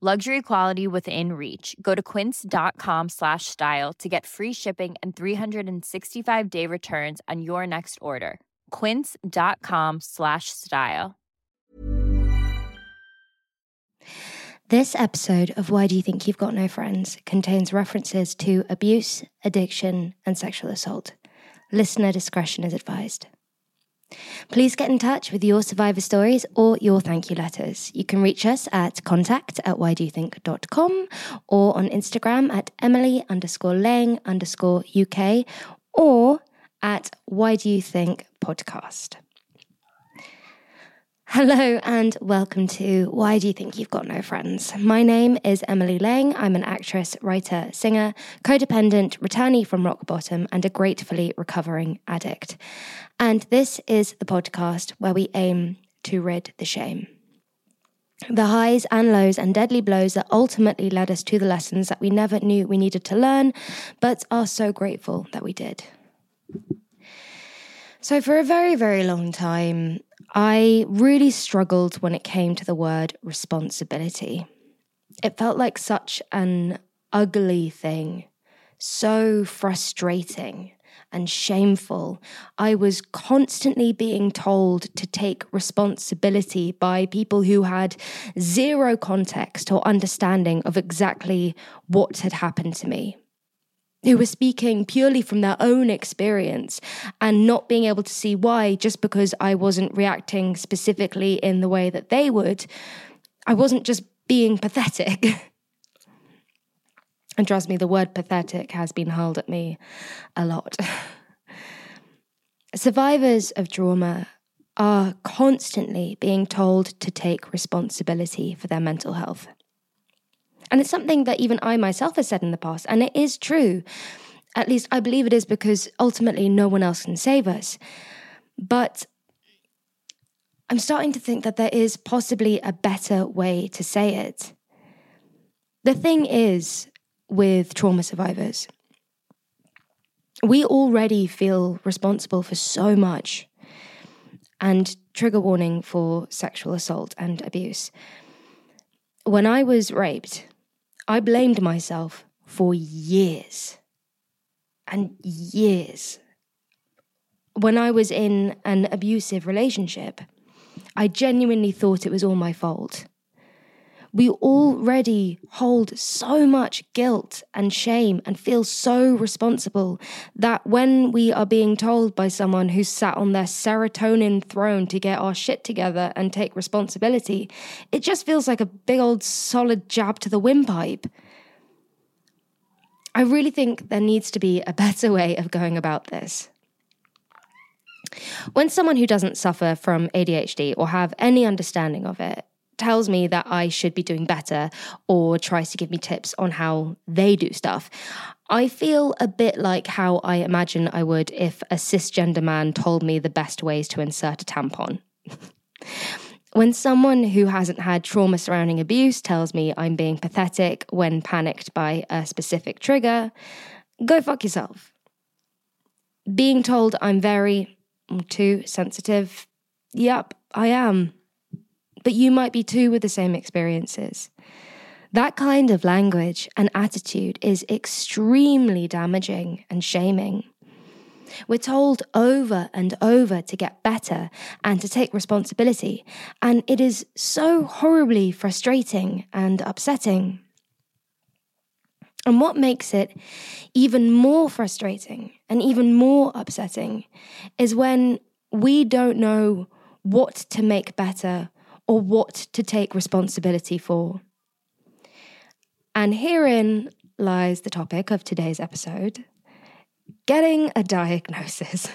Luxury quality within reach. Go to quince.com slash style to get free shipping and 365 day returns on your next order. Quince.com slash style. This episode of Why Do You Think You've Got No Friends contains references to abuse, addiction, and sexual assault. Listener discretion is advised. Please get in touch with your survivor stories or your thank you letters. You can reach us at contact at whydoyouthink.com or on Instagram at Emily underscore Lang underscore UK or at Why Do You Think podcast. Hello and welcome to Why Do You Think You've Got No Friends? My name is Emily Lang. I'm an actress, writer, singer, codependent, returnee from rock bottom, and a gratefully recovering addict. And this is the podcast where we aim to rid the shame. The highs and lows and deadly blows that ultimately led us to the lessons that we never knew we needed to learn, but are so grateful that we did. So, for a very, very long time, I really struggled when it came to the word responsibility. It felt like such an ugly thing, so frustrating and shameful. I was constantly being told to take responsibility by people who had zero context or understanding of exactly what had happened to me who were speaking purely from their own experience and not being able to see why just because I wasn't reacting specifically in the way that they would, I wasn't just being pathetic. and trust me, the word pathetic has been hurled at me a lot. Survivors of trauma are constantly being told to take responsibility for their mental health. And it's something that even I myself have said in the past, and it is true. At least I believe it is because ultimately no one else can save us. But I'm starting to think that there is possibly a better way to say it. The thing is with trauma survivors, we already feel responsible for so much. And trigger warning for sexual assault and abuse. When I was raped, I blamed myself for years and years. When I was in an abusive relationship, I genuinely thought it was all my fault we already hold so much guilt and shame and feel so responsible that when we are being told by someone who's sat on their serotonin throne to get our shit together and take responsibility, it just feels like a big old solid jab to the windpipe. I really think there needs to be a better way of going about this. When someone who doesn't suffer from ADHD or have any understanding of it tells me that I should be doing better or tries to give me tips on how they do stuff, I feel a bit like how I imagine I would if a cisgender man told me the best ways to insert a tampon. when someone who hasn't had trauma surrounding abuse tells me I'm being pathetic when panicked by a specific trigger, go fuck yourself. Being told I'm very mm, too sensitive, yep, I am. But you might be too with the same experiences. That kind of language and attitude is extremely damaging and shaming. We're told over and over to get better and to take responsibility, and it is so horribly frustrating and upsetting. And what makes it even more frustrating and even more upsetting is when we don't know what to make better or what to take responsibility for. And herein lies the topic of today's episode getting a diagnosis.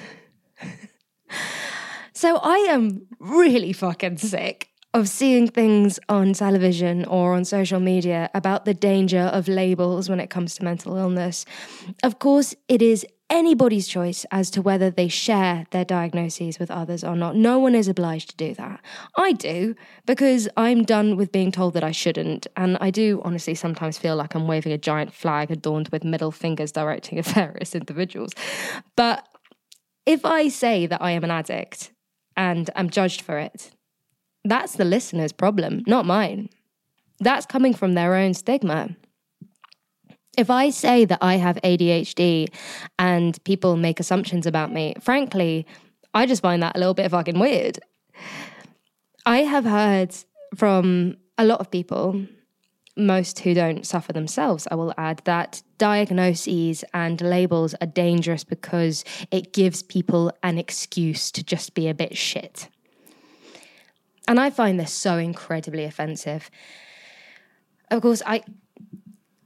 so I am really fucking sick of seeing things on television or on social media about the danger of labels when it comes to mental illness. Of course, it is anybody's choice as to whether they share their diagnoses with others or not. No one is obliged to do that. I do because I'm done with being told that I shouldn't. And I do honestly sometimes feel like I'm waving a giant flag adorned with middle fingers directing at various individuals. But if I say that I am an addict and I'm judged for it, that's the listener's problem, not mine. That's coming from their own stigma. If I say that I have ADHD and people make assumptions about me, frankly, I just find that a little bit fucking weird. I have heard from a lot of people, most who don't suffer themselves, I will add, that diagnoses and labels are dangerous because it gives people an excuse to just be a bit shit. And I find this so incredibly offensive. Of course, I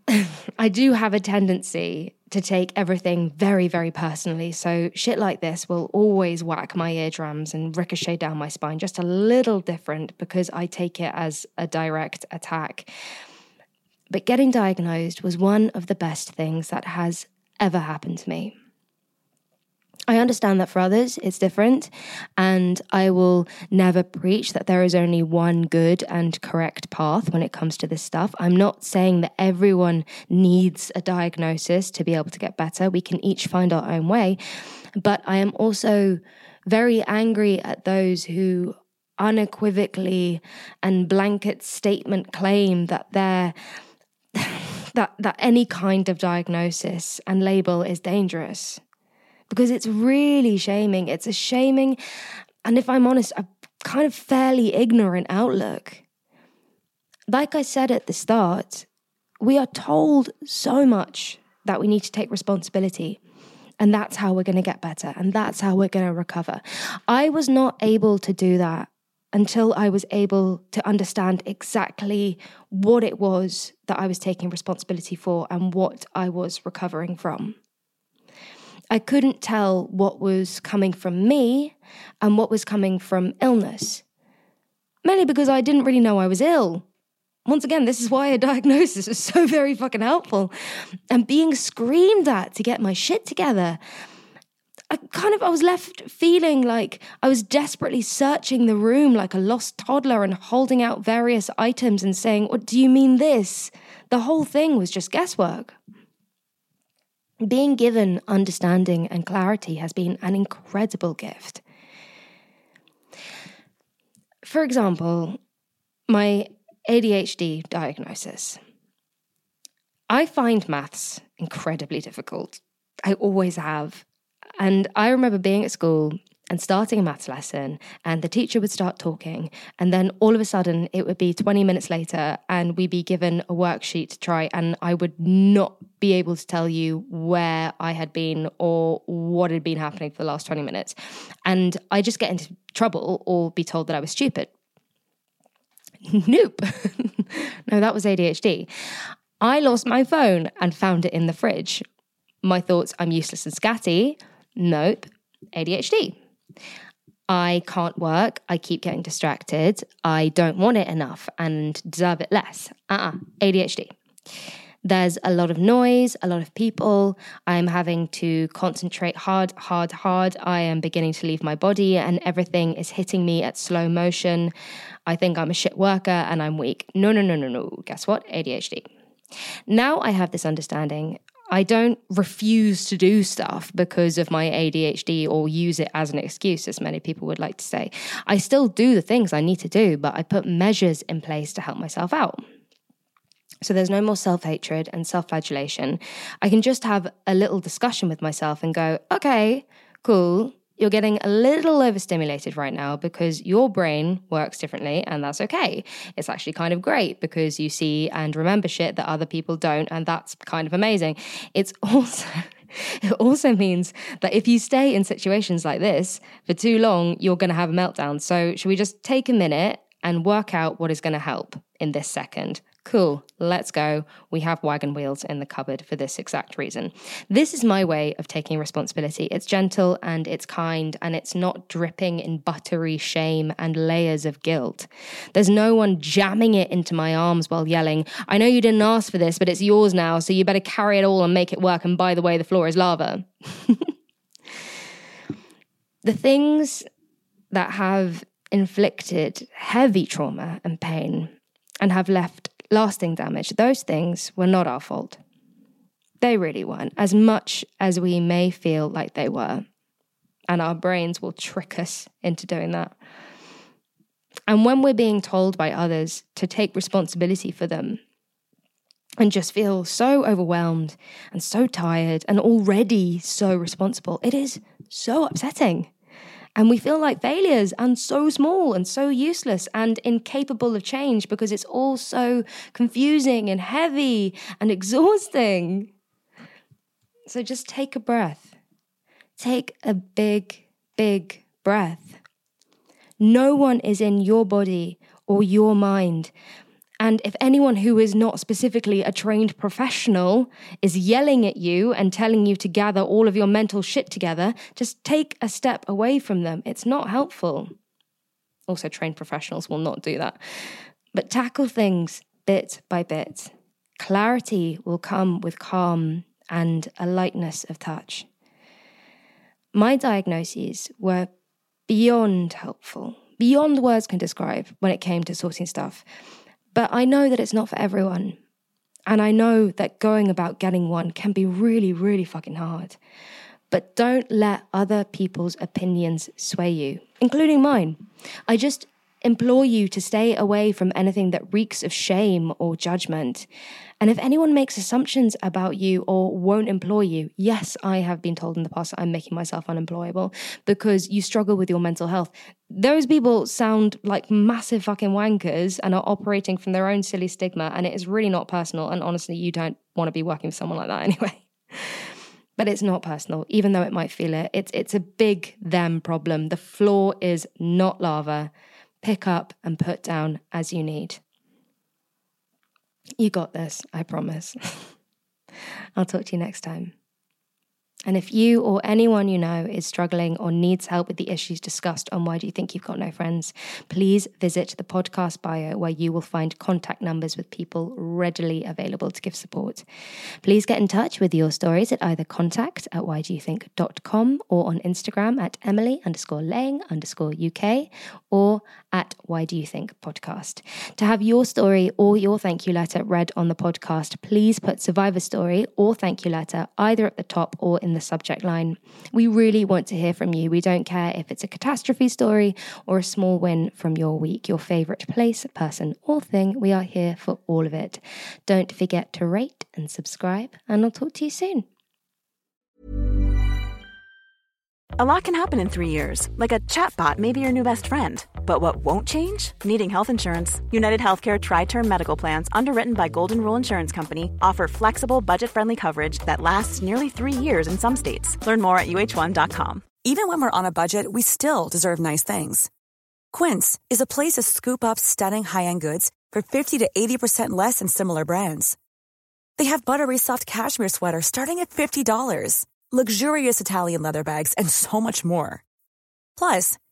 I do have a tendency to take everything very, very personally. So shit like this will always whack my eardrums and ricochet down my spine, just a little different because I take it as a direct attack. But getting diagnosed was one of the best things that has ever happened to me. I understand that for others it's different, and I will never preach that there is only one good and correct path when it comes to this stuff. I'm not saying that everyone needs a diagnosis to be able to get better. We can each find our own way. But I am also very angry at those who unequivocally and blanket statement claim that they're that that any kind of diagnosis and label is dangerous because it's really shaming. It's a shaming, and if I'm honest, a kind of fairly ignorant outlook. Like I said at the start, we are told so much that we need to take responsibility. And that's how we're going to get better. And that's how we're going to recover. I was not able to do that until I was able to understand exactly what it was that I was taking responsibility for and what I was recovering from. I couldn't tell what was coming from me and what was coming from illness. Mainly because I didn't really know I was ill. Once again, this is why a diagnosis is so very fucking helpful. And being screamed at to get my shit together. I kind of I was left feeling like I was desperately searching the room like a lost toddler and holding out various items and saying, "What do you mean this?" The whole thing was just guesswork. Being given understanding and clarity has been an incredible gift. For example, my ADHD diagnosis. I find maths incredibly difficult. I always have. And I remember being at school and starting a maths lesson, and the teacher would start talking, and then all of a sudden it would be 20 minutes later, and we'd be given a worksheet to try, and I would not be able to tell you where I had been or what had been happening for the last 20 minutes. And I just get into trouble or be told that I was stupid. Nope. no, that was ADHD. I lost my phone and found it in the fridge. My thoughts, I'm useless and scatty. Nope, ADHD. I can't work. I keep getting distracted. I don't want it enough and deserve it less. Uh uh-uh. ADHD. There's a lot of noise, a lot of people. I'm having to concentrate hard, hard, hard. I am beginning to leave my body and everything is hitting me at slow motion. I think I'm a shit worker and I'm weak. No, no, no, no, no. Guess what? ADHD. Now I have this understanding. I don't refuse to do stuff because of my ADHD or use it as an excuse, as many people would like to say. I still do the things I need to do, but I put measures in place to help myself out. So there's no more self hatred and self flagellation. I can just have a little discussion with myself and go, okay, cool. You're getting a little overstimulated right now because your brain works differently, and that's okay. It's actually kind of great because you see and remember shit that other people don't, and that's kind of amazing. It's also. It also means that if you stay in situations like this for too long, you're going to have a meltdown. So, should we just take a minute and work out what is going to help in this second? Cool, let's go. We have wagon wheels in the cupboard for this exact reason. This is my way of taking responsibility. It's gentle and it's kind and it's not dripping in buttery shame and layers of guilt. There's no one jamming it into my arms while yelling, I know you didn't ask for this, but it's yours now, so you better carry it all and make it work. And by the way, the floor is lava. the things that have inflicted heavy trauma and pain and have left lasting damage, those things were not our fault. They really weren't, as much as we may feel like they were. And our brains will trick us into doing that. And when we're being told by others to take responsibility for them and just feel so overwhelmed and so tired and already so responsible, it is so upsetting. And we feel like failures and so small and so useless and incapable of change because it's all so confusing and heavy and exhausting. So just take a breath. Take a big, big breath. No one is in your body or your mind and if anyone who is not specifically a trained professional is yelling at you and telling you to gather all of your mental shit together, just take a step away from them. It's not helpful. Also, trained professionals will not do that. But tackle things bit by bit. Clarity will come with calm and a lightness of touch. My diagnoses were beyond helpful, beyond words can describe when it came to sorting stuff. But I know that it's not for everyone. And I know that going about getting one can be really, really fucking hard. But don't let other people's opinions sway you, including mine. I just implore you to stay away from anything that reeks of shame or judgment. And if anyone makes assumptions about you or won't employ you, yes, I have been told in the past that I'm making myself unemployable because you struggle with your mental health. Those people sound like massive fucking wankers and are operating from their own silly stigma, and it is really not personal. And honestly, you don't want to be working with someone like that anyway. but it's not personal, even though it might feel it. It's it's a big them problem. The floor is not lava. Pick up and put down as you need. You got this, I promise. I'll talk to you next time. And if you or anyone you know is struggling or needs help with the issues discussed on Why Do You Think You've Got No Friends, please visit the podcast bio where you will find contact numbers with people readily available to give support. Please get in touch with your stories at either contact at whydoyouthink.com or on Instagram at Emily underscore Lang underscore UK or at Why Do You Think podcast. To have your story or your thank you letter read on the podcast, please put survivor story or thank you letter either at the top or in the subject line. We really want to hear from you. We don't care if it's a catastrophe story or a small win from your week, your favourite place, person, or thing. We are here for all of it. Don't forget to rate and subscribe, and I'll talk to you soon. A lot can happen in three years, like a chatbot may be your new best friend. But what won't change? Needing health insurance. United Healthcare Tri Term Medical Plans, underwritten by Golden Rule Insurance Company, offer flexible, budget friendly coverage that lasts nearly three years in some states. Learn more at uh1.com. Even when we're on a budget, we still deserve nice things. Quince is a place to scoop up stunning high end goods for 50 to 80% less than similar brands. They have buttery soft cashmere sweaters starting at $50, luxurious Italian leather bags, and so much more. Plus,